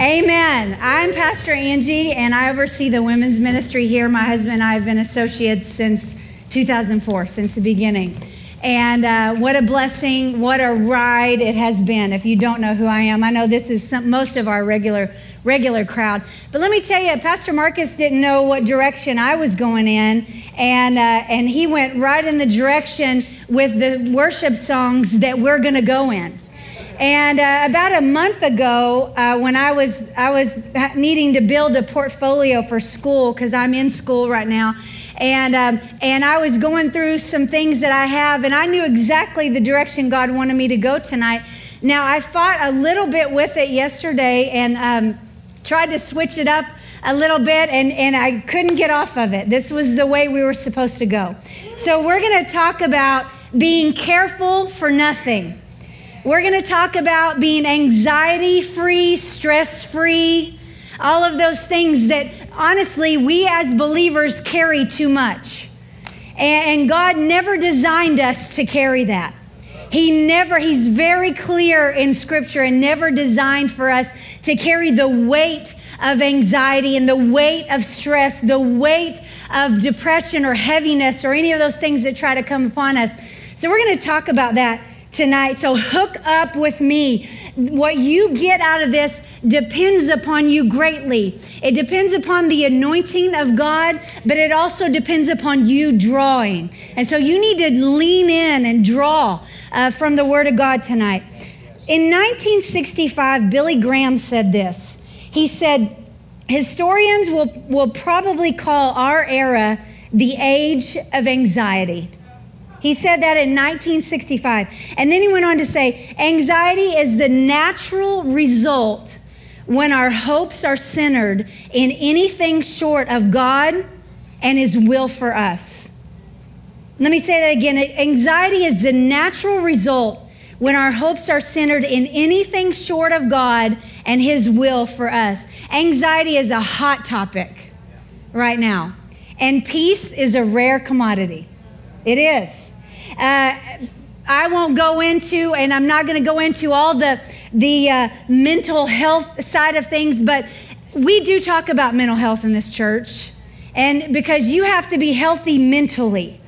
Amen. I'm Pastor Angie, and I oversee the women's ministry here. My husband and I have been associates since 2004, since the beginning. And uh, what a blessing, what a ride it has been. If you don't know who I am, I know this is some, most of our regular regular crowd. But let me tell you, Pastor Marcus didn't know what direction I was going in, and uh, and he went right in the direction with the worship songs that we're going to go in. And uh, about a month ago, uh, when I was I was needing to build a portfolio for school because I'm in school right now, and um, and I was going through some things that I have, and I knew exactly the direction God wanted me to go tonight. Now I fought a little bit with it yesterday, and um, tried to switch it up a little bit, and and I couldn't get off of it. This was the way we were supposed to go. So we're going to talk about being careful for nothing. We're going to talk about being anxiety free, stress free, all of those things that honestly we as believers carry too much. And God never designed us to carry that. He never, he's very clear in scripture and never designed for us to carry the weight of anxiety and the weight of stress, the weight of depression or heaviness or any of those things that try to come upon us. So we're going to talk about that tonight. So hook up with me. What you get out of this depends upon you greatly. It depends upon the anointing of God, but it also depends upon you drawing. And so you need to lean in and draw uh, from the Word of God tonight. In 1965, Billy Graham said this. He said, Historians will, will probably call our era the age of anxiety. He said that in 1965. And then he went on to say anxiety is the natural result when our hopes are centered in anything short of God and His will for us. Let me say that again. Anxiety is the natural result when our hopes are centered in anything short of God and His will for us. Anxiety is a hot topic right now, and peace is a rare commodity. It is. Uh, I won't go into, and I'm not going to go into all the the uh, mental health side of things, but we do talk about mental health in this church, and because you have to be healthy mentally.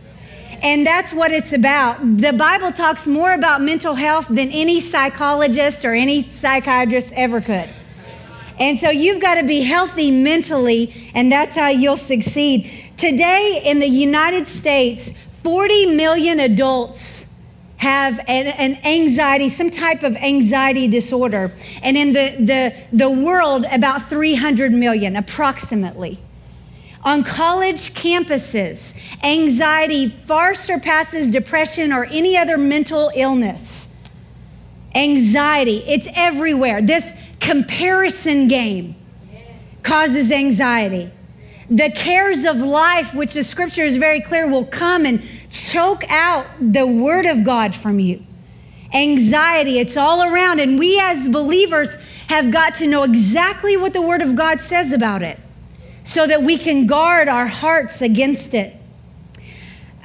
And that's what it's about. The Bible talks more about mental health than any psychologist or any psychiatrist ever could. And so you've got to be healthy mentally, and that's how you'll succeed. Today in the United States, 40 million adults have an, an, anxiety, some type of anxiety disorder. And in the, the, the world, about 300 million, approximately. On college campuses, anxiety far surpasses depression or any other mental illness. Anxiety, it's everywhere. This comparison game causes anxiety. The cares of life, which the scripture is very clear, will come and choke out the word of God from you. Anxiety, it's all around. And we as believers have got to know exactly what the word of God says about it so that we can guard our hearts against it.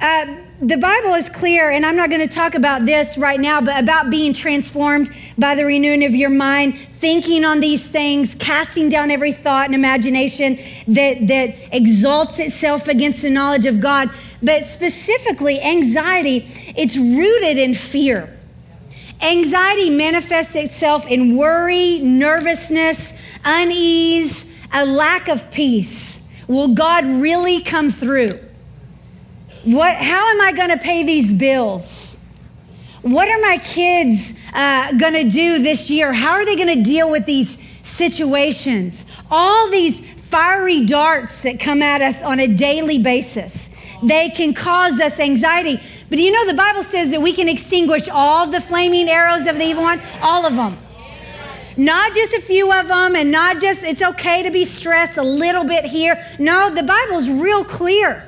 Uh, the Bible is clear, and I'm not going to talk about this right now, but about being transformed by the renewing of your mind, thinking on these things, casting down every thought and imagination that, that exalts itself against the knowledge of God. But specifically, anxiety, it's rooted in fear. Anxiety manifests itself in worry, nervousness, unease, a lack of peace. Will God really come through? What, how am I going to pay these bills? What are my kids uh, going to do this year? How are they going to deal with these situations? All these fiery darts that come at us on a daily basis. They can cause us anxiety. But you know, the Bible says that we can extinguish all the flaming arrows of the evil one, all of them. Not just a few of them, and not just, it's okay to be stressed a little bit here. No, the Bible's real clear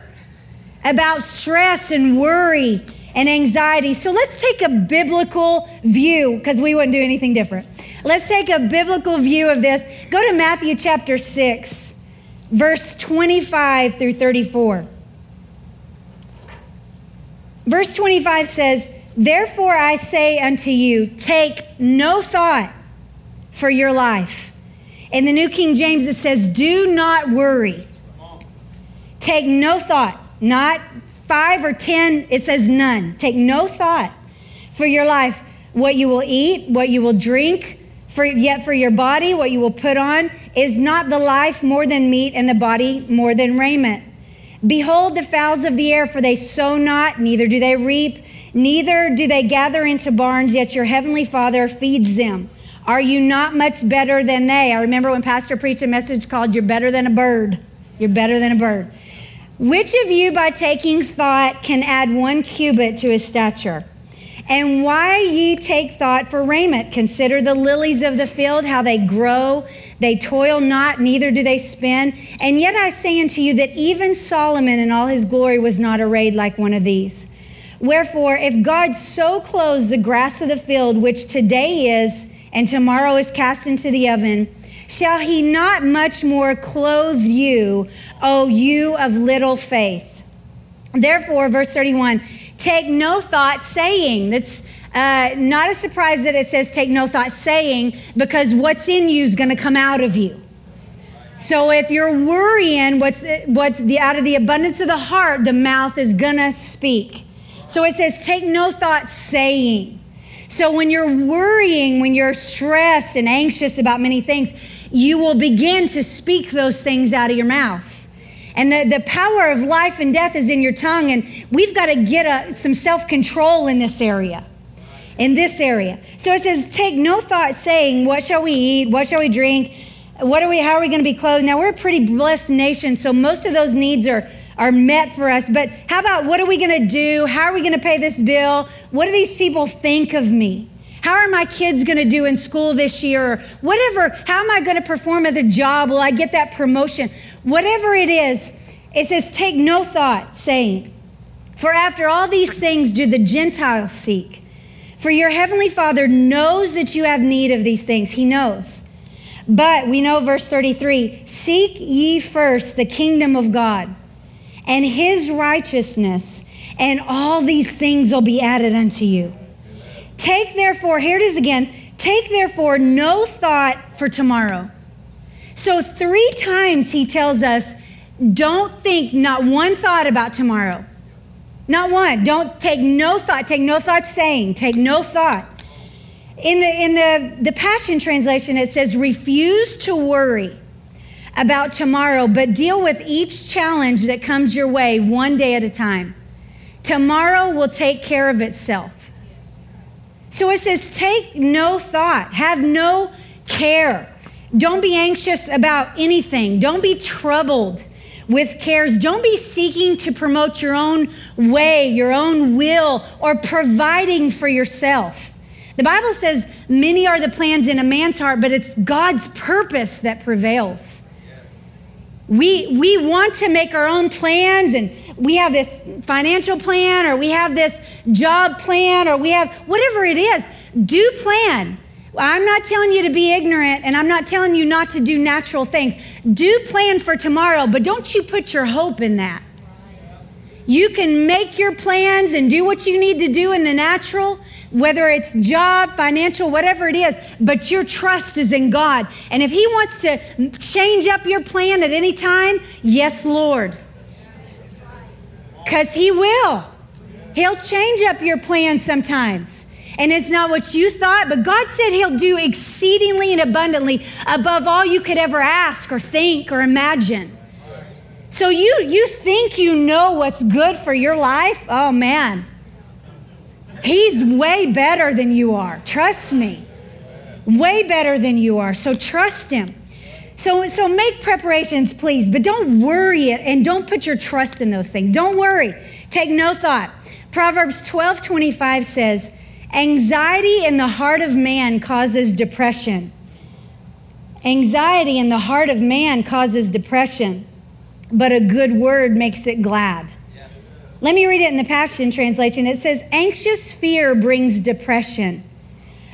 about stress and worry and anxiety. So let's take a biblical view because we wouldn't do anything different. Let's take a biblical view of this. Go to Matthew chapter 6, verse 25 through 34. Verse 25 says, Therefore I say unto you, take no thought for your life In the New King James, it says, Do not worry. Take no thought. Not five or ten, it says none. Take no thought for your life, what you will eat, what you will drink, for yet for your body, what you will put on, is not the life more than meat and the body more than raiment. Behold the fowls of the air, for they sow not, neither do they reap, neither do they gather into barns, yet your heavenly Father feeds them. Are you not much better than they? I remember when Pastor preached a message called You're Better Than a Bird. You're better than a bird. Which of you, by taking thought, can add one cubit to his stature? And why ye take thought for raiment? Consider the lilies of the field, how they grow. They toil not, neither do they spin. And yet I say unto you that even Solomon in all his glory was not arrayed like one of these. Wherefore, if God so clothes the grass of the field, which today is, and tomorrow is cast into the oven, shall he not much more clothe you, O you of little faith? Therefore, verse 31 take no thought saying, that's uh, not a surprise that it says take no thought saying, because what's in you is going to come out of you. So if you're worrying, what's, what's the, out of the abundance of the heart, the mouth is going to speak. So it says, take no thought saying. So when you're worrying, when you're stressed and anxious about many things, you will begin to speak those things out of your mouth. And the, the power of life and death is in your tongue. And we've got to get a, some self control in this area. In this area. So it says, take no thought saying, What shall we eat? What shall we drink? What are we, how are we going to be clothed? Now, we're a pretty blessed nation, so most of those needs are, are met for us. But how about what are we going to do? How are we going to pay this bill? What do these people think of me? How are my kids going to do in school this year? Or whatever, how am I going to perform at the job? Will I get that promotion? Whatever it is, it says, take no thought, saying, For after all these things do the Gentiles seek. For your heavenly Father knows that you have need of these things. He knows. But we know, verse 33 Seek ye first the kingdom of God and his righteousness, and all these things will be added unto you. Take therefore, here it is again, take therefore no thought for tomorrow. So, three times he tells us, don't think not one thought about tomorrow. Not one. Don't take no thought. Take no thought saying. Take no thought. In the, in the, the Passion Translation, it says, refuse to worry about tomorrow, but deal with each challenge that comes your way one day at a time. Tomorrow will take care of itself. So it says, take no thought, have no care. Don't be anxious about anything, don't be troubled with cares. Don't be seeking to promote your own way, your own will, or providing for yourself. The Bible says, Many are the plans in a man's heart, but it's God's purpose that prevails. We, we want to make our own plans and we have this financial plan or we have this job plan or we have whatever it is. Do plan. I'm not telling you to be ignorant and I'm not telling you not to do natural things. Do plan for tomorrow, but don't you put your hope in that. You can make your plans and do what you need to do in the natural, whether it's job, financial, whatever it is, but your trust is in God. And if He wants to change up your plan at any time, yes, Lord. Because He will. He'll change up your plan sometimes and it's not what you thought, but God said He'll do exceedingly and abundantly above all you could ever ask or think or imagine. So you you think you know what's good for your life? Oh man. He's way better than you are. Trust me. Way better than you are. So trust him. So so make preparations please, but don't worry it and don't put your trust in those things. Don't worry. Take no thought. Proverbs 12:25 says, Anxiety in the heart of man causes depression. Anxiety in the heart of man causes depression, but a good word makes it glad. Let me read it in the Passion Translation. It says, Anxious fear brings depression,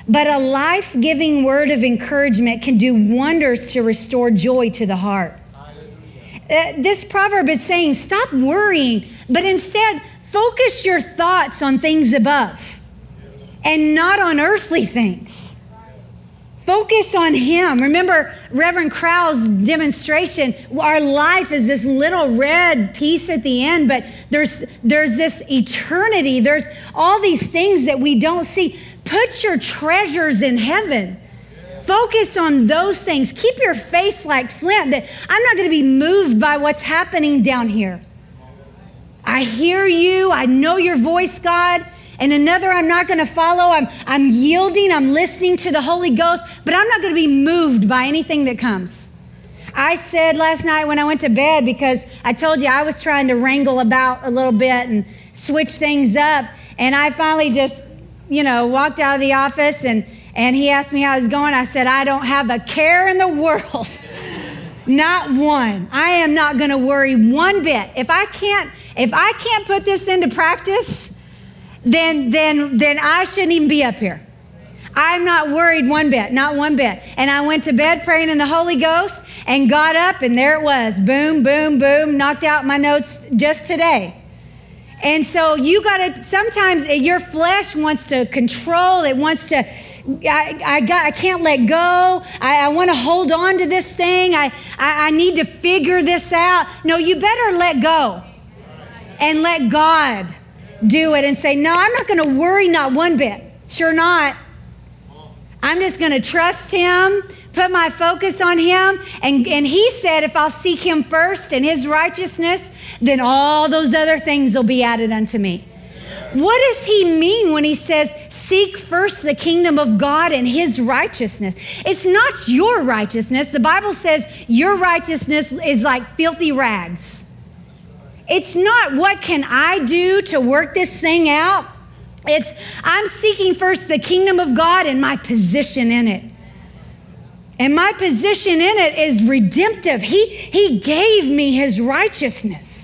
but a life giving word of encouragement can do wonders to restore joy to the heart. Uh, this proverb is saying, Stop worrying, but instead focus your thoughts on things above and not on earthly things. Focus on Him. Remember Reverend Crowell's demonstration. Our life is this little red piece at the end, but there's, there's this eternity. There's all these things that we don't see. Put your treasures in heaven. Focus on those things. Keep your face like flint that I'm not going to be moved by what's happening down here. I hear you. I know your voice, God. And another I'm not going to follow. I'm, I'm yielding. I'm listening to the Holy Ghost, but I'm not going to be moved by anything that comes. I said last night when I went to bed, because I told you I was trying to wrangle about a little bit and switch things up. And I finally just, you know, walked out of the office and and he asked me how I was going. I said, I don't have a care in the world. not one. I am not going to worry one bit. If I can't, if I can't put this into practice, then, then, then I shouldn't even be up here. I'm not worried one bit, not one bit. And I went to bed praying in the Holy Ghost and got up, and there it was boom, boom, boom, knocked out my notes just today. And so you got to, sometimes your flesh wants to control, it wants to I, I, got, I can't let go. I, I want to hold on to this thing. I, I, I need to figure this out. No, you better let go and let God do it and say, No, I'm not going to worry, not one bit. Sure not. I'm just going to trust Him, put my focus on Him. And, and He said, If I'll seek Him first and His righteousness, then all those other things will be added unto me. What does he mean when he says, Seek first the kingdom of God and his righteousness? It's not your righteousness. The Bible says your righteousness is like filthy rags. It's not what can I do to work this thing out. It's I'm seeking first the kingdom of God and my position in it. And my position in it is redemptive. He, he gave me his righteousness.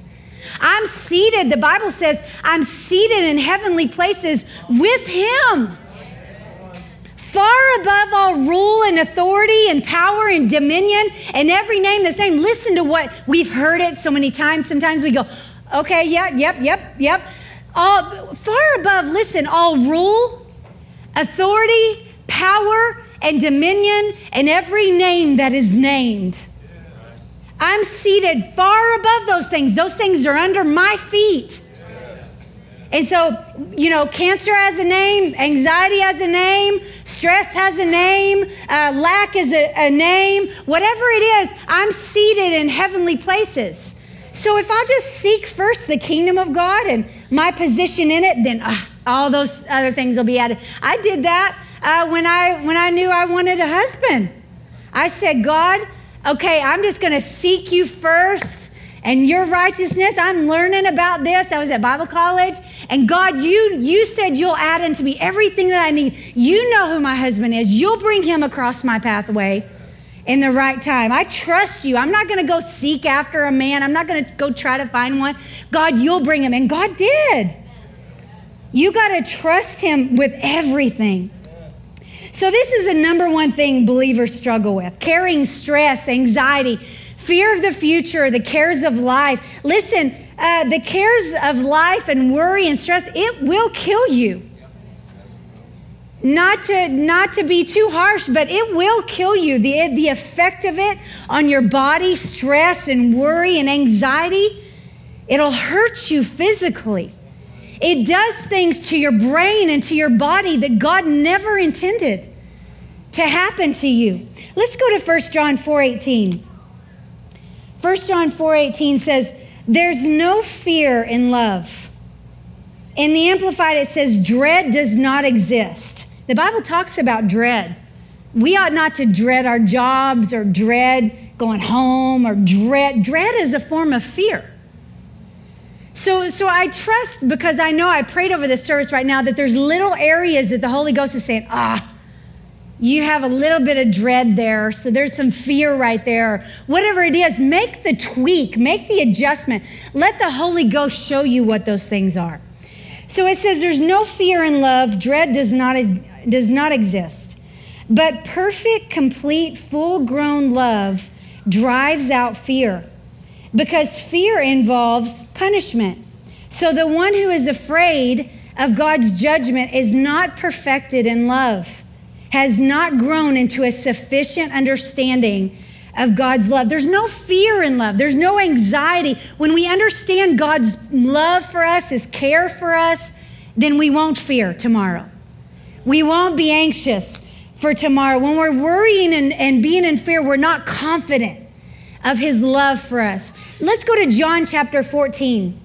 I'm seated, the Bible says, I'm seated in heavenly places with Him. Far above all rule and authority and power and dominion and every name that's named. Listen to what we've heard it so many times. Sometimes we go, okay, yep, yep, yep, yep. All, far above, listen, all rule, authority, power, and dominion, and every name that is named. I'm seated far above those things. Those things are under my feet. And so, you know, cancer has a name, anxiety has a name, stress has a name, uh, lack is a, a name, whatever it is, I'm seated in heavenly places. So if I'll just seek first the kingdom of God and my position in it, then uh, all those other things will be added. I did that uh, when I when I knew I wanted a husband. I said, God, okay, I'm just going to seek you first and your righteousness. I'm learning about this. I was at Bible college, and God, you you said you'll add unto me everything that I need. You know who my husband is. You'll bring him across my pathway in the right time. I trust you. I'm not going to go seek after a man. I'm not going to go try to find one. God, you'll bring him, and God did. You got to trust him with everything. So, this is a number one thing believers struggle with carrying stress, anxiety, fear of the future, the cares of life. Listen, uh, the cares of life and worry and stress, it will kill you. Not to, not to be too harsh, but it will kill you. The, the effect of it on your body, stress and worry and anxiety, it'll hurt you physically. It does things to your brain and to your body that God never intended to happen to you. Let's go to 1 John 4:18. 1 John 4:18 says, "There's no fear in love." In the Amplified it says, "Dread does not exist." The Bible talks about dread. We ought not to dread our jobs or dread going home or dread. Dread is a form of fear. So, so I trust because I know I prayed over this service right now that there's little areas that the Holy Ghost is saying, ah, you have a little bit of dread there, so there's some fear right there. Whatever it is, make the tweak, make the adjustment. Let the Holy Ghost show you what those things are. So it says there's no fear in love, dread does not, does not exist. But perfect, complete, full grown love drives out fear because fear involves punishment. So the one who is afraid of God's judgment is not perfected in love. Has not grown into a sufficient understanding of God's love. There's no fear in love, there's no anxiety. When we understand God's love for us, His care for us, then we won't fear tomorrow. We won't be anxious for tomorrow. When we're worrying and, and being in fear, we're not confident of His love for us. Let's go to John chapter 14.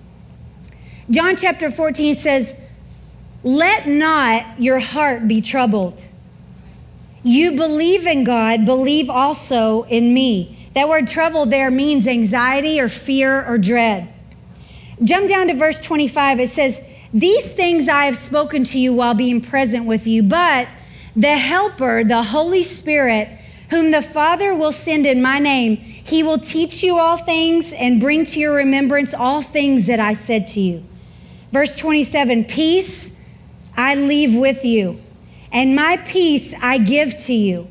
John chapter 14 says, Let not your heart be troubled. You believe in God, believe also in me. That word trouble there means anxiety or fear or dread. Jump down to verse 25. It says, These things I have spoken to you while being present with you, but the Helper, the Holy Spirit, whom the Father will send in my name, he will teach you all things and bring to your remembrance all things that I said to you. Verse 27 Peace I leave with you and my peace I give to you.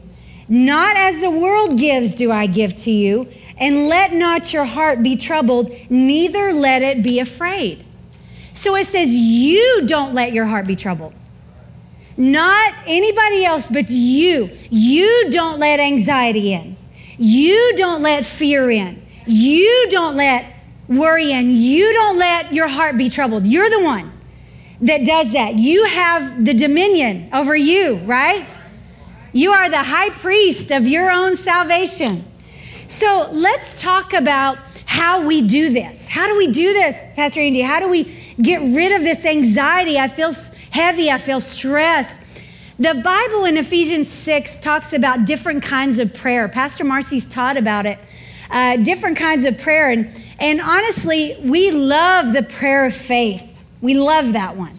Not as the world gives, do I give to you. And let not your heart be troubled, neither let it be afraid. So it says, You don't let your heart be troubled. Not anybody else, but you. You don't let anxiety in. You don't let fear in. You don't let worry in. You don't let your heart be troubled. You're the one that does that. You have the dominion over you, right? You are the high priest of your own salvation. So let's talk about how we do this. How do we do this, Pastor Angie? How do we get rid of this anxiety? I feel heavy, I feel stressed. The Bible in Ephesians 6 talks about different kinds of prayer. Pastor Marcy's taught about it, uh, different kinds of prayer. And, and honestly, we love the prayer of faith. We love that one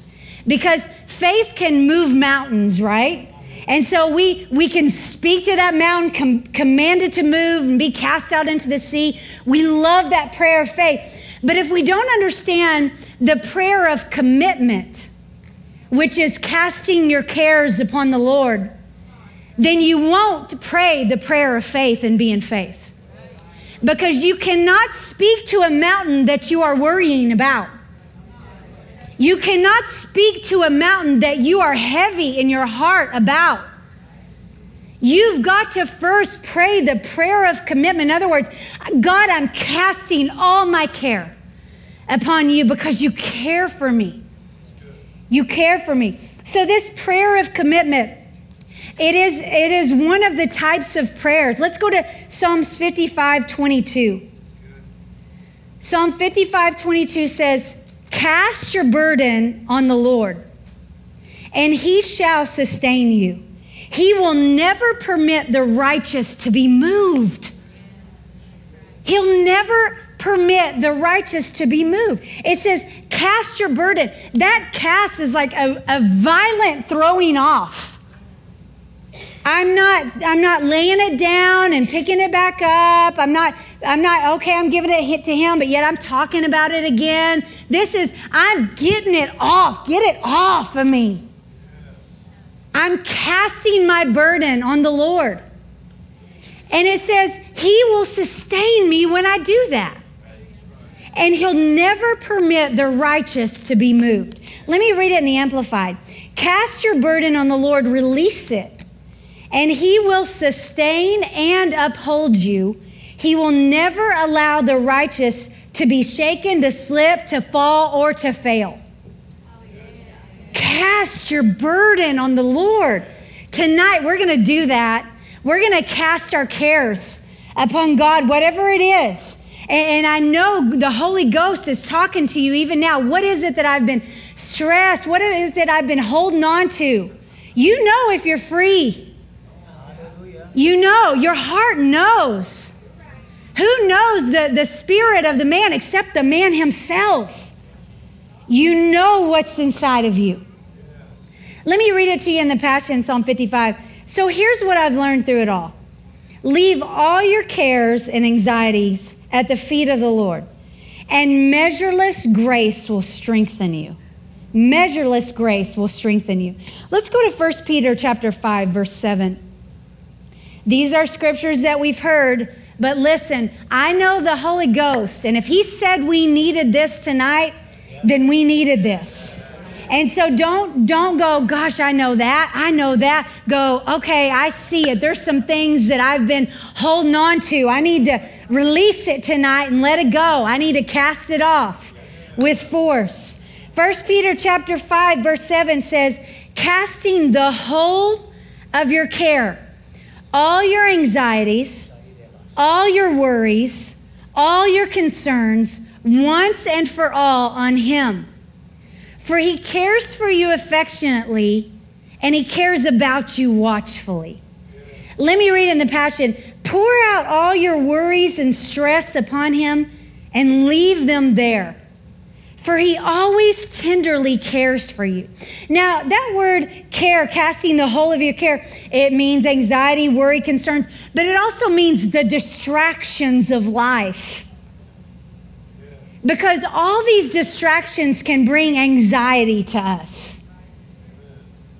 because faith can move mountains, right? And so we, we can speak to that mountain, com- command it to move and be cast out into the sea. We love that prayer of faith. But if we don't understand the prayer of commitment, which is casting your cares upon the Lord, then you won't pray the prayer of faith and be in faith. Because you cannot speak to a mountain that you are worrying about. You cannot speak to a mountain that you are heavy in your heart about. You've got to first pray the prayer of commitment. In other words, God, I'm casting all my care upon you because you care for me. You care for me. So, this prayer of commitment, it is, it is one of the types of prayers. Let's go to Psalms 55 22. Psalm 55 22 says, Cast your burden on the Lord, and he shall sustain you. He will never permit the righteous to be moved. He'll never permit the righteous to be moved. It says, cast your burden. That cast is like a, a violent throwing off. I'm not, I'm not laying it down and picking it back up. I'm not, I'm not, okay, I'm giving it a hit to him, but yet I'm talking about it again. This is, I'm getting it off. Get it off of me. I'm casting my burden on the Lord. And it says, He will sustain me when I do that. And He'll never permit the righteous to be moved. Let me read it in the Amplified. Cast your burden on the Lord, release it and he will sustain and uphold you. He will never allow the righteous to be shaken, to slip, to fall, or to fail. Cast your burden on the Lord. Tonight, we're going to do that. We're going to cast our cares upon God, whatever it is. And I know the Holy Ghost is talking to you even now. What is it that I've been stressed? What is it I've been holding on to? You know if you're free. You know, your heart knows. Who knows the, the spirit of the man except the man himself? You know what's inside of you. Let me read it to you in the Passion, Psalm 55. So here's what I've learned through it all leave all your cares and anxieties at the feet of the Lord, and measureless grace will strengthen you. Measureless grace will strengthen you. Let's go to 1 Peter chapter 5 verse 7. These are scriptures that we've heard, but listen, I know the Holy Ghost, and if He said we needed this tonight, then we needed this. And so don't don't go, gosh, I know that. I know that. Go, okay, I see it. There's some things that I've been holding on to. I need to release it tonight and let it go. I need to cast it off with force. First Peter chapter 5 verse 7 says, "Casting the whole of your care, all your anxieties, all your worries, all your concerns once and for all on him." For he cares for you affectionately and he cares about you watchfully. Let me read in the Passion pour out all your worries and stress upon him and leave them there. For he always tenderly cares for you. Now, that word care, casting the whole of your care, it means anxiety, worry, concerns, but it also means the distractions of life because all these distractions can bring anxiety to us.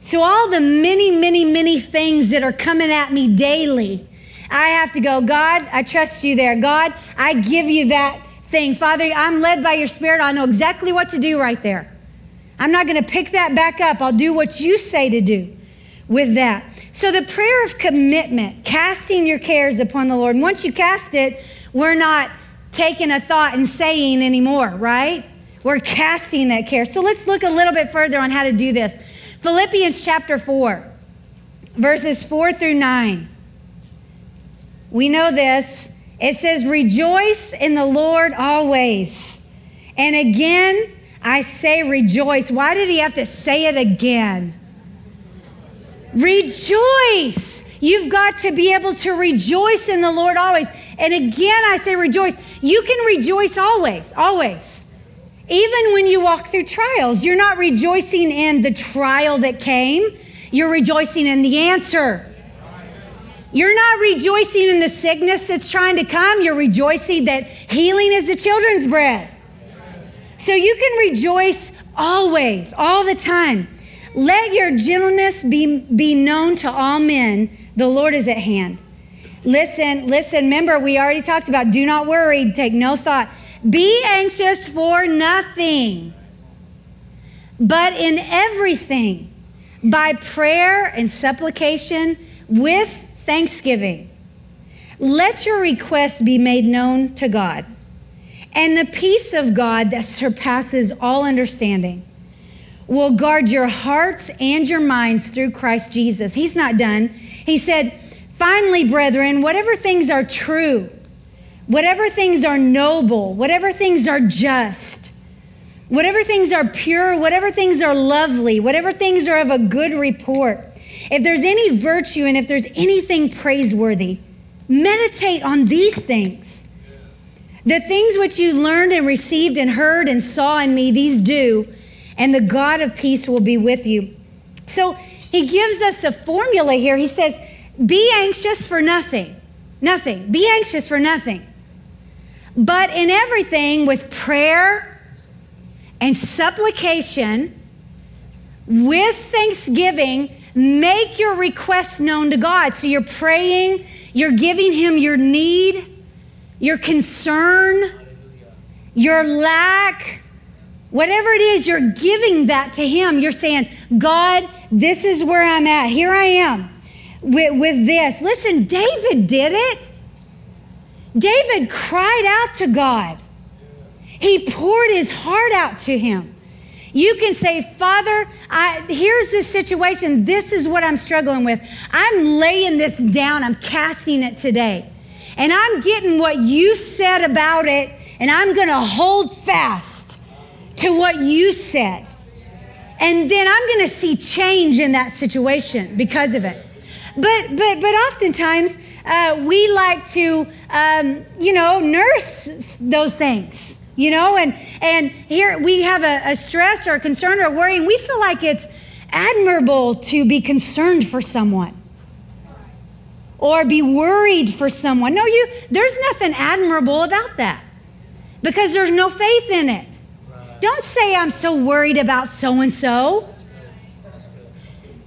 So, all the many, many, many things that are coming at me daily, I have to go, God, I trust you there. God, I give you that thing. Father, I'm led by your spirit. I know exactly what to do right there. I'm not going to pick that back up. I'll do what you say to do with that. So, the prayer of commitment, casting your cares upon the Lord. And once you cast it, we're not taking a thought and saying anymore, right? We're casting that care. So let's look a little bit further on how to do this. Philippians chapter 4, verses 4 through 9. We know this. It says, Rejoice in the Lord always. And again, I say rejoice. Why did he have to say it again? Rejoice. You've got to be able to rejoice in the Lord always. And again, I say rejoice. You can rejoice always, always. Even when you walk through trials, you're not rejoicing in the trial that came, you're rejoicing in the answer. You're not rejoicing in the sickness that's trying to come, you're rejoicing that healing is the children's bread. So you can rejoice always, all the time. Let your gentleness be, be known to all men. The Lord is at hand. Listen, listen, remember, we already talked about do not worry, take no thought. Be anxious for nothing, but in everything, by prayer and supplication with thanksgiving. Let your requests be made known to God. And the peace of God that surpasses all understanding will guard your hearts and your minds through Christ Jesus. He's not done. He said, Finally, brethren, whatever things are true, whatever things are noble, whatever things are just, whatever things are pure, whatever things are lovely, whatever things are of a good report, if there's any virtue and if there's anything praiseworthy, meditate on these things. The things which you learned and received and heard and saw in me, these do, and the God of peace will be with you. So he gives us a formula here. He says, be anxious for nothing. Nothing. Be anxious for nothing. But in everything, with prayer and supplication, with thanksgiving, make your request known to God. So you're praying, you're giving Him your need, your concern, your lack, whatever it is, you're giving that to Him. You're saying, God, this is where I'm at. Here I am with, with this. Listen, David did it. David cried out to God. He poured his heart out to him. You can say, Father, I, here's this situation. This is what I'm struggling with. I'm laying this down. I'm casting it today. And I'm getting what you said about it, and I'm going to hold fast to what you said. And then I'm going to see change in that situation because of it. But, but, but oftentimes, uh, we like to, um, you know, nurse those things, you know, and, and here we have a, a stress or a concern or a worry, and we feel like it's admirable to be concerned for someone or be worried for someone. No, you, there's nothing admirable about that because there's no faith in it. Don't say, I'm so worried about so and so.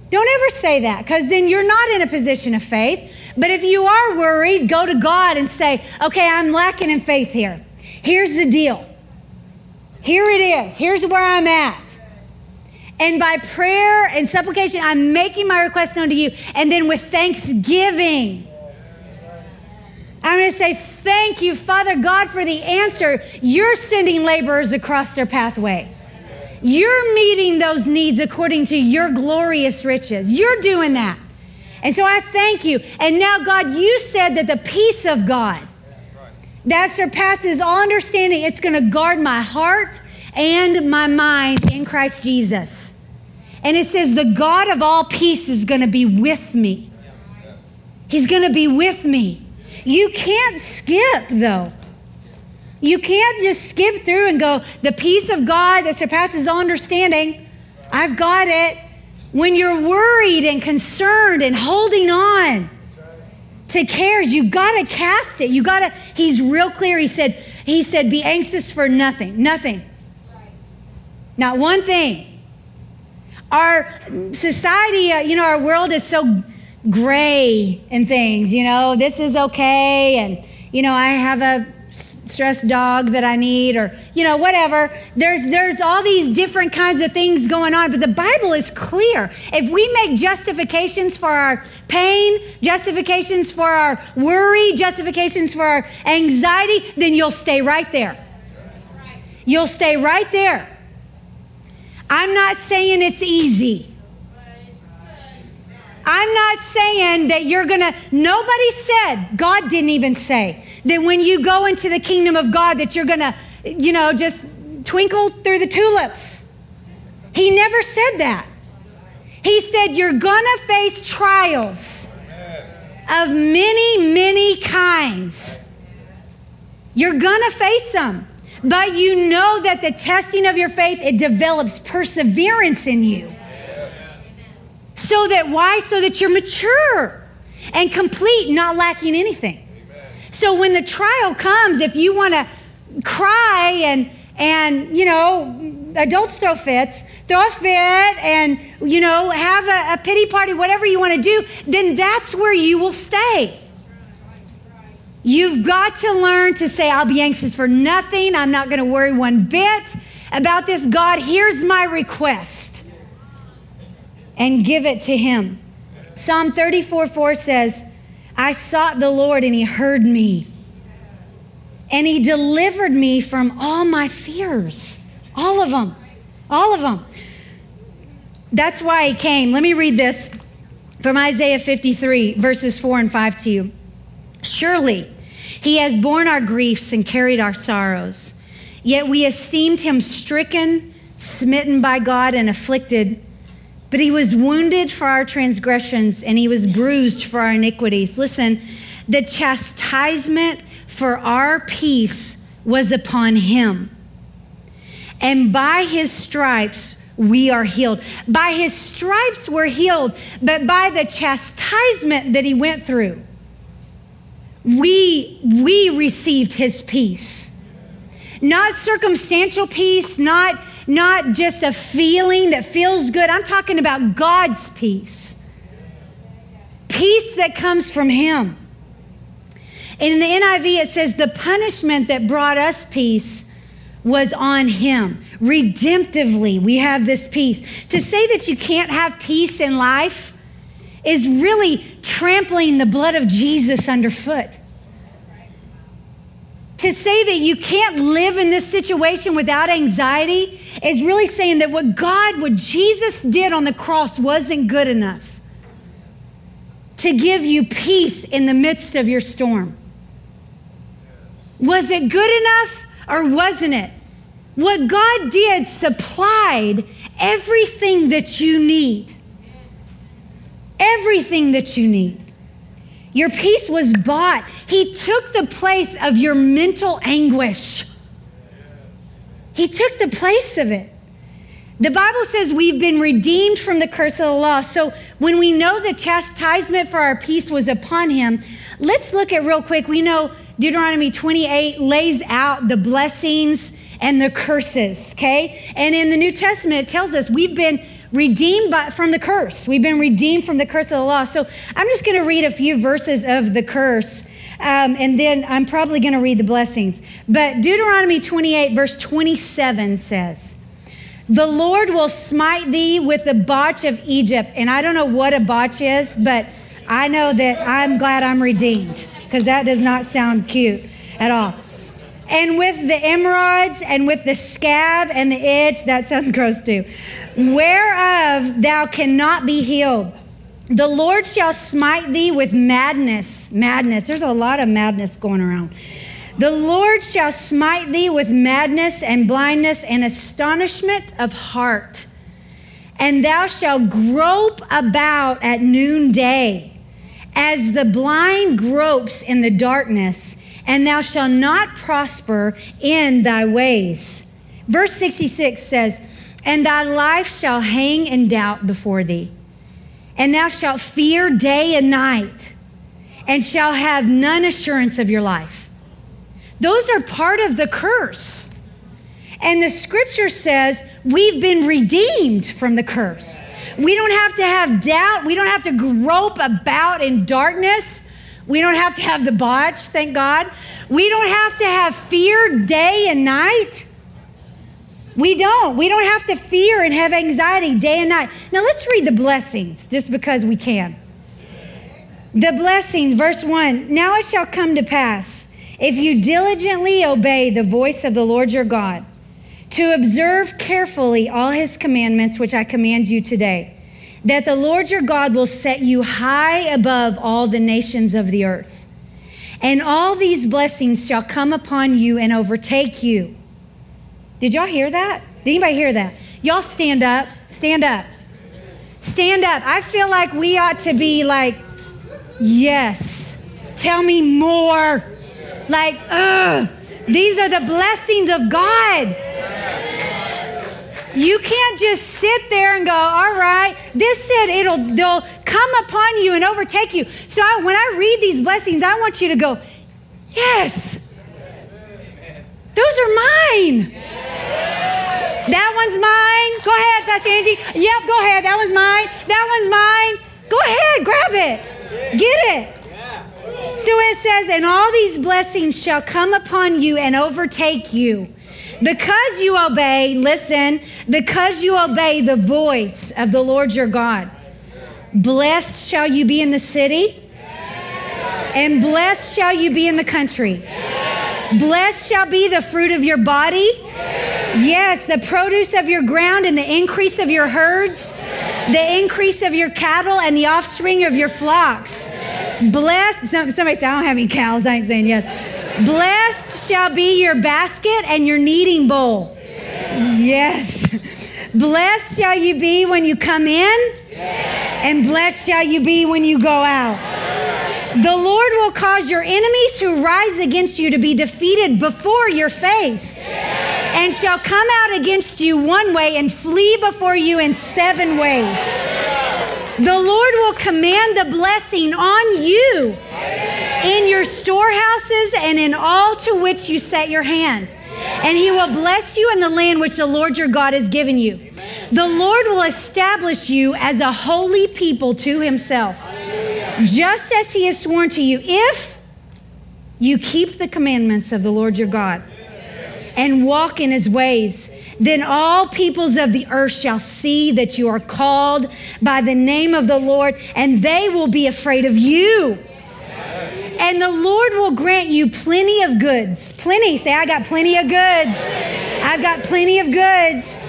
Don't ever say that because then you're not in a position of faith. But if you are worried, go to God and say, okay, I'm lacking in faith here. Here's the deal. Here it is. Here's where I'm at. And by prayer and supplication, I'm making my request known to you. And then with thanksgiving, I'm going to say, Thank you, Father God, for the answer. You're sending laborers across their pathway. You're meeting those needs according to your glorious riches. You're doing that. And so I thank you. And now, God, you said that the peace of God that surpasses all understanding, it's going to guard my heart and my mind in Christ Jesus. And it says, the God of all peace is going to be with me. He's going to be with me. You can't skip, though. You can't just skip through and go, the peace of God that surpasses all understanding, I've got it. When you're worried and concerned and holding on to cares, you got to cast it. You got to, he's real clear. He said, he said, be anxious for nothing, nothing. Not one thing. Our society, uh, you know, our world is so gray in things, you know, this is okay, and, you know, I have a stressed dog that I need, or, you know, whatever. There's, there's all these different kinds of things going on, but the Bible is clear. If we make justifications for our pain, justifications for our worry, justifications for our anxiety, then you'll stay right there. You'll stay right there. I'm not saying it's easy. I'm not saying that you're gonna, nobody said, God didn't even say, that when you go into the kingdom of God, that you're gonna, you know, just twinkle through the tulips. He never said that. He said, You're gonna face trials of many, many kinds. You're gonna face them. But you know that the testing of your faith, it develops perseverance in you. So that why? So that you're mature and complete, not lacking anything. So when the trial comes, if you want to cry and and you know, adults throw fits, throw a fit and you know, have a, a pity party, whatever you want to do, then that's where you will stay. You've got to learn to say, I'll be anxious for nothing. I'm not going to worry one bit about this. God, here's my request and give it to him. Psalm 34 4 says, I sought the Lord and he heard me. And he delivered me from all my fears. All of them. All of them. That's why he came. Let me read this from Isaiah 53, verses 4 and 5 to you. Surely he has borne our griefs and carried our sorrows. Yet we esteemed him stricken, smitten by God, and afflicted. But he was wounded for our transgressions and he was bruised for our iniquities. Listen, the chastisement for our peace was upon him. And by his stripes we are healed. By his stripes we're healed, but by the chastisement that he went through, we, we received his peace. Not circumstantial peace, not not just a feeling that feels good. I'm talking about God's peace. Peace that comes from Him. And in the NIV, it says, the punishment that brought us peace was on Him. Redemptively, we have this peace. To say that you can't have peace in life is really trampling the blood of Jesus underfoot. To say that you can't live in this situation without anxiety is really saying that what God, what Jesus did on the cross wasn't good enough to give you peace in the midst of your storm. Was it good enough or wasn't it? What God did supplied everything that you need. Everything that you need. Your peace was bought. He took the place of your mental anguish. He took the place of it. The Bible says we've been redeemed from the curse of the law. So when we know the chastisement for our peace was upon him, let's look at real quick. We know Deuteronomy 28 lays out the blessings and the curses, okay? And in the New Testament, it tells us we've been redeemed by, from the curse. We've been redeemed from the curse of the law. So I'm just going to read a few verses of the curse. Um, and then I'm probably going to read the blessings. But Deuteronomy 28, verse 27 says, The Lord will smite thee with the botch of Egypt. And I don't know what a botch is, but I know that I'm glad I'm redeemed because that does not sound cute at all. And with the emerods and with the scab and the itch, that sounds gross too, whereof thou cannot be healed. The Lord shall smite thee with madness. Madness. There's a lot of madness going around. The Lord shall smite thee with madness and blindness and astonishment of heart. And thou shalt grope about at noonday, as the blind gropes in the darkness, and thou shalt not prosper in thy ways. Verse 66 says, And thy life shall hang in doubt before thee, and thou shalt fear day and night, and shall have none assurance of your life. Those are part of the curse. And the scripture says we've been redeemed from the curse. We don't have to have doubt. We don't have to grope about in darkness. We don't have to have the botch, thank God. We don't have to have fear day and night. We don't. We don't have to fear and have anxiety day and night. Now let's read the blessings just because we can. The blessings, verse 1 Now it shall come to pass if you diligently obey the voice of the Lord your God, to observe carefully all his commandments, which I command you today, that the Lord your God will set you high above all the nations of the earth. And all these blessings shall come upon you and overtake you. Did y'all hear that? Did anybody hear that? Y'all stand up. Stand up. Stand up. I feel like we ought to be like, yes, tell me more. Like, ugh, these are the blessings of God. You can't just sit there and go, all right, this said it'll they'll come upon you and overtake you. So I, when I read these blessings, I want you to go, yes, those are mine. That one's mine. Go ahead, Pastor Angie. Yep, go ahead. That one's mine. That one's mine. Go ahead, grab it. Get it. So it says, and all these blessings shall come upon you and overtake you. Because you obey, listen, because you obey the voice of the Lord your God. Blessed shall you be in the city, and blessed shall you be in the country. Blessed shall be the fruit of your body. Yes, the produce of your ground and the increase of your herds, the increase of your cattle and the offspring of your flocks. Blessed, somebody say, I don't have any cows. I ain't saying yes. Blessed shall be your basket and your kneading bowl. Yes. Blessed shall you be when you come in, and blessed shall you be when you go out. The Lord will cause your enemies who rise against you to be defeated before your face, and shall come out against you one way and flee before you in seven ways. The Lord will command the blessing on you in your storehouses and in all to which you set your hand. And he will bless you in the land which the Lord your God has given you. The Lord will establish you as a holy people to himself, just as he has sworn to you, if you keep the commandments of the Lord your God and walk in his ways then all peoples of the earth shall see that you are called by the name of the Lord, and they will be afraid of you. And the Lord will grant you plenty of goods. Plenty. Say, I got plenty of goods. I've got plenty of goods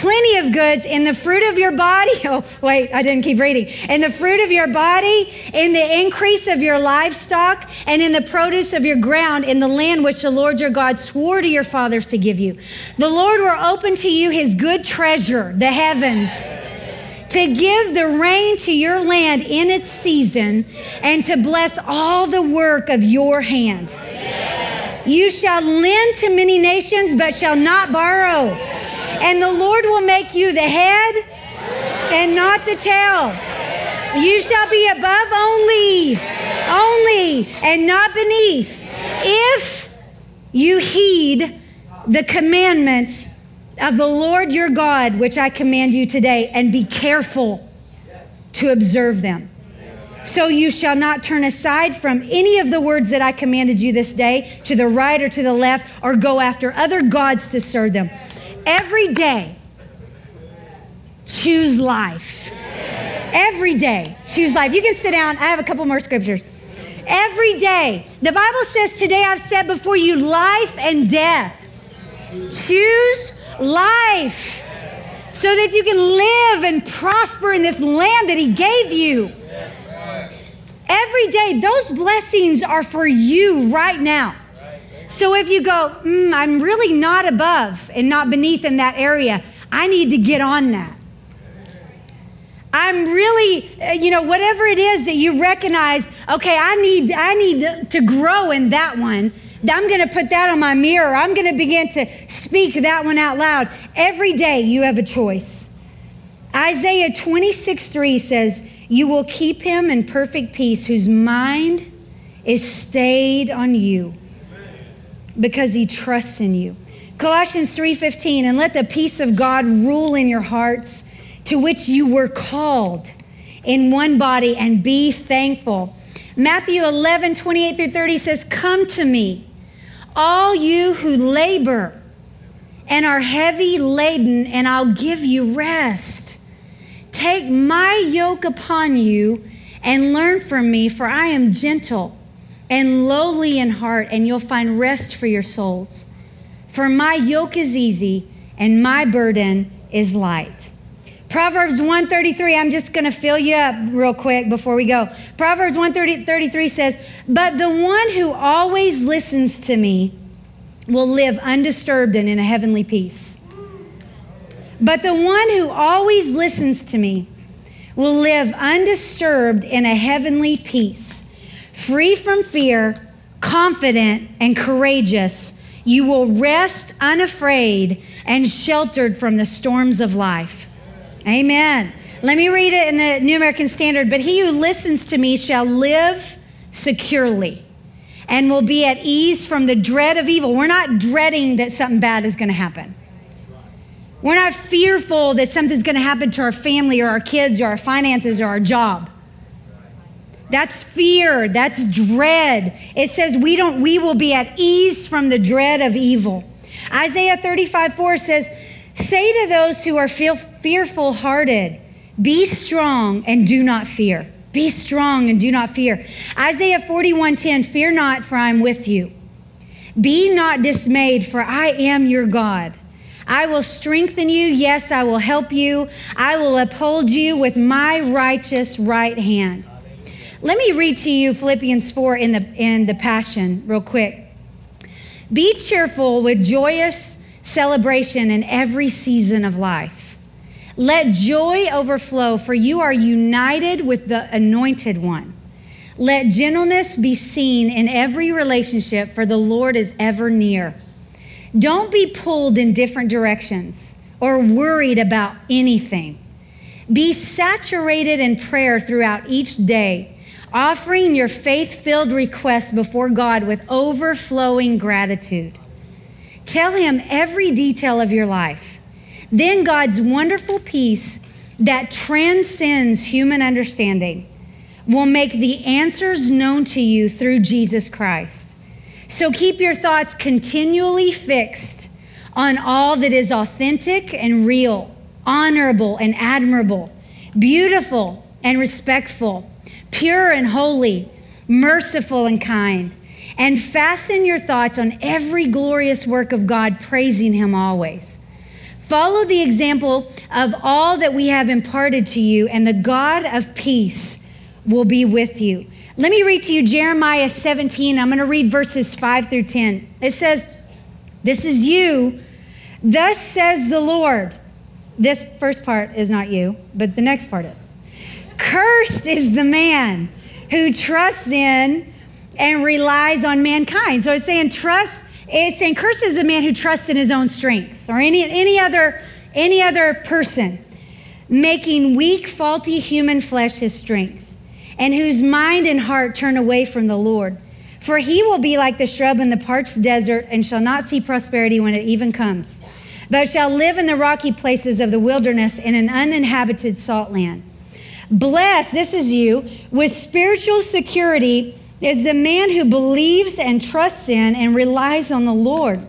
plenty of goods in the fruit of your body. Oh, wait, I didn't keep reading. In the fruit of your body, in the increase of your livestock, and in the produce of your ground, in the land which the Lord your God swore to your fathers to give you. The Lord will open to you his good treasure, the heavens to give the rain to your land in its season, and to bless all the work of your hand. You shall lend to many nations, but shall not borrow. And the Lord will make you the head and not the tail. You shall be above only, only, and not beneath, if you heed the commandments of the Lord your God, which I command you today, and be careful to observe them. So you shall not turn aside from any of the words that I commanded you this day to the right or to the left, or go after other gods to serve them. Every day, choose life. Every day, choose life. You can sit down. I have a couple more scriptures. Every day. The Bible says, Today I've set before you life and death. Choose life so that you can live and prosper in this land that He gave you. Every day, those blessings are for you right now. So if you go, mm, I'm really not above and not beneath in that area, I need to get on that. I'm really, uh, you know, whatever it is that you recognize, okay, I need, I need to grow in that one. I'm going to put that on my mirror. I'm going to begin to speak that one out loud. Every day you have a choice. Isaiah 26, 3 says, You will keep him in perfect peace whose mind is stayed on you because he trusts in you. Colossians 3:15 and let the peace of God rule in your hearts to which you were called in one body and be thankful. Matthew 11, 28 through 30 says, Come to me, all you who labor and are heavy laden, and I'll give you rest. Take my yoke upon you and learn from me, for I am gentle and lowly in heart, and you'll find rest for your souls. For my yoke is easy and my burden is light. Proverbs 133, I'm just going to fill you up real quick before we go. Proverbs 133 says, But the one who always listens to me will live undisturbed and in a heavenly peace. But the one who always listens to me will live undisturbed in a heavenly peace, free from fear, confident, and courageous. You will rest unafraid and sheltered from the storms of life. Amen. Let me read it in the New American Standard. But he who listens to me shall live securely and will be at ease from the dread of evil. We're not dreading that something bad is going to happen. We're not fearful that something's going to happen to our family or our kids or our finances or our job. That's fear, that's dread. It says we don't we will be at ease from the dread of evil. Isaiah 35 4 says, Say to those who are fearful hearted, Be strong and do not fear. Be strong and do not fear. Isaiah 41:10 Fear not for I am with you. Be not dismayed for I am your God. I will strengthen you. Yes, I will help you. I will uphold you with my righteous right hand. Let me read to you Philippians 4 in the in the Passion real quick. Be cheerful with joyous celebration in every season of life. Let joy overflow, for you are united with the anointed one. Let gentleness be seen in every relationship, for the Lord is ever near. Don't be pulled in different directions or worried about anything. Be saturated in prayer throughout each day, offering your faith filled request before God with overflowing gratitude. Tell him every detail of your life. Then God's wonderful peace that transcends human understanding will make the answers known to you through Jesus Christ. So keep your thoughts continually fixed on all that is authentic and real, honorable and admirable, beautiful and respectful, pure and holy, merciful and kind and fasten your thoughts on every glorious work of God, praising Him always. Follow the example of all that we have imparted to you, and the God of peace will be with you. Let me read to you Jeremiah 17. I'm going to read verses 5 through 10. It says, This is you. Thus says the Lord. This first part is not you, but the next part is. Cursed is the man who trusts in and relies on mankind. So it's saying trust, it's saying curses a man who trusts in his own strength or any, any, other, any other person, making weak, faulty human flesh his strength, and whose mind and heart turn away from the Lord. For he will be like the shrub in the parched desert and shall not see prosperity when it even comes, but shall live in the rocky places of the wilderness in an uninhabited salt land. Blessed, this is you, with spiritual security is the man who believes and trusts in and relies on the Lord.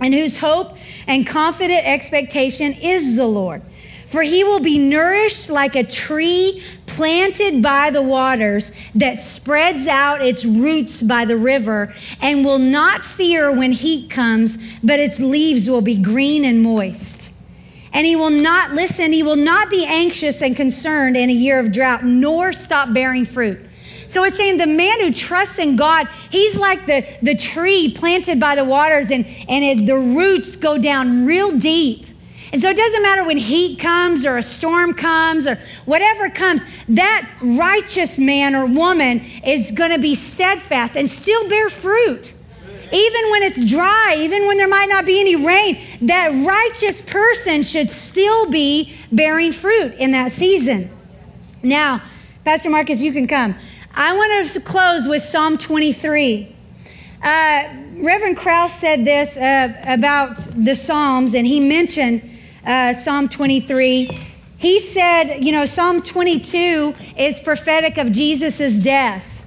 and whose hope and confident expectation is the Lord. For he will be nourished like a tree planted by the waters that spreads out its roots by the river and will not fear when heat comes, but its leaves will be green and moist. And he will not listen, he will not be anxious and concerned in a year of drought, nor stop bearing fruit. So it's saying the man who trusts in God, he's like the, the tree planted by the waters, and, and it, the roots go down real deep. And so it doesn't matter when heat comes or a storm comes or whatever comes, that righteous man or woman is going to be steadfast and still bear fruit. Even when it's dry, even when there might not be any rain, that righteous person should still be bearing fruit in that season. Now, Pastor Marcus, you can come. I want to close with Psalm 23. Uh, Reverend Krause said this uh, about the Psalms, and he mentioned uh, Psalm 23. He said, you know, Psalm 22 is prophetic of Jesus' death.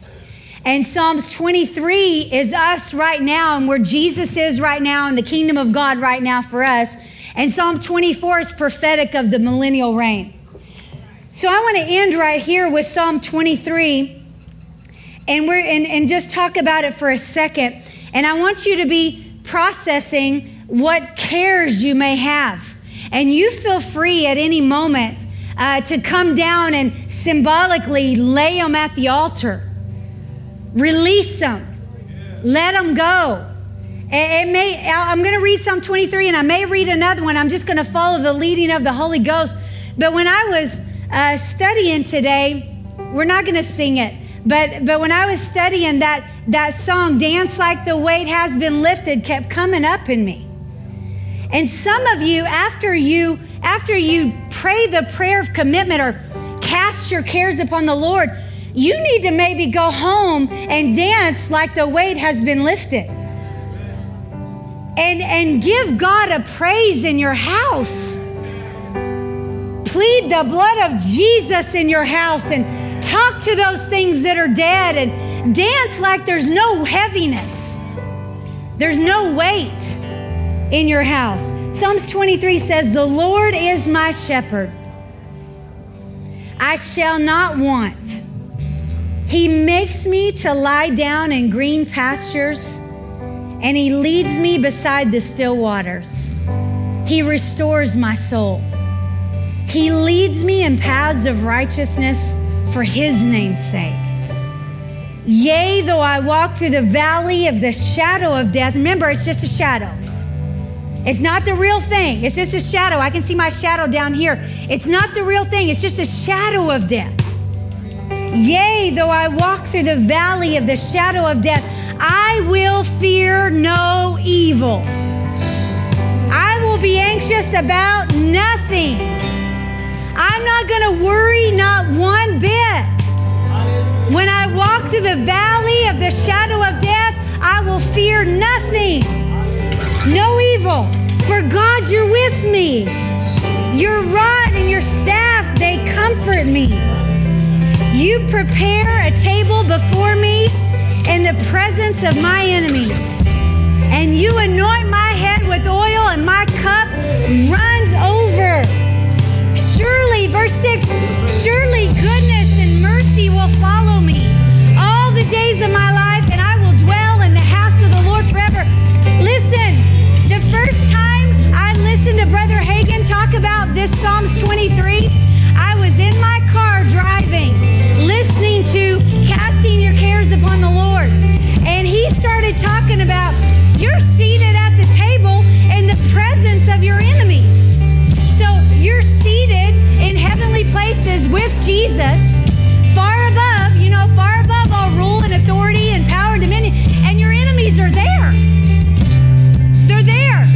And Psalms 23 is us right now and where Jesus is right now and the kingdom of God right now for us. And Psalm 24 is prophetic of the millennial reign. So I want to end right here with Psalm 23 and we're and, and just talk about it for a second. And I want you to be processing what cares you may have. And you feel free at any moment uh, to come down and symbolically lay them at the altar. Release them. Let them go. It, may, I'm going to read Psalm 23 and I may read another one. I'm just going to follow the leading of the Holy Ghost. But when I was uh, studying today, we're not going to sing it. But but when I was studying that that song, Dance Like the Weight Has Been Lifted, kept coming up in me. And some of you, after you, after you pray the prayer of commitment or cast your cares upon the Lord, you need to maybe go home and dance like the weight has been lifted. And, and give God a praise in your house. Plead the blood of Jesus in your house and Talk to those things that are dead and dance like there's no heaviness, there's no weight in your house. Psalms 23 says, The Lord is my shepherd. I shall not want. He makes me to lie down in green pastures, and He leads me beside the still waters. He restores my soul. He leads me in paths of righteousness for his name's sake. Yea, though I walk through the valley of the shadow of death, remember, it's just a shadow. It's not the real thing. It's just a shadow. I can see my shadow down here. It's not the real thing. It's just a shadow of death. Yea, though I walk through the valley of the shadow of death, I will fear no evil. I will be anxious about nothing. I'm not going to worry not one bit. When I walk through the valley of the shadow of death, I will fear nothing, no evil. For God, you're with me. Your rod and your staff, they comfort me. You prepare a table before me in the presence of my enemies. And you anoint my head with oil, and my cup runs over. Surely, verse 6 surely goodness and mercy will follow me all the days of my life, and I will dwell in the house of the Lord forever. Listen, the first time I listened to Brother Hagin talk about this Psalms 23, I was in my car driving, to Casting Your Cares Upon the Lord. And he started talking about you're seated at the table in the presence of your enemies. So you're seated in heavenly places with Jesus, far above, you know, far above all rule and authority and power and dominion, and your enemies are there. They're there.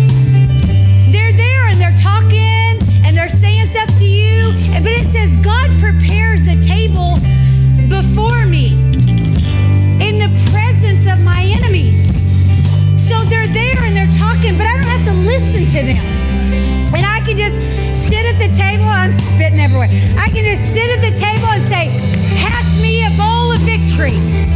They're there and they're talking and they're saying stuff to you. But it says, God prepares a table before me in the presence of my enemies. So they're there and they're talking, but I don't have to listen to them. And I can just sit at the table. I'm spitting everywhere. I can just sit at the table and say, Pass me a bowl of victory.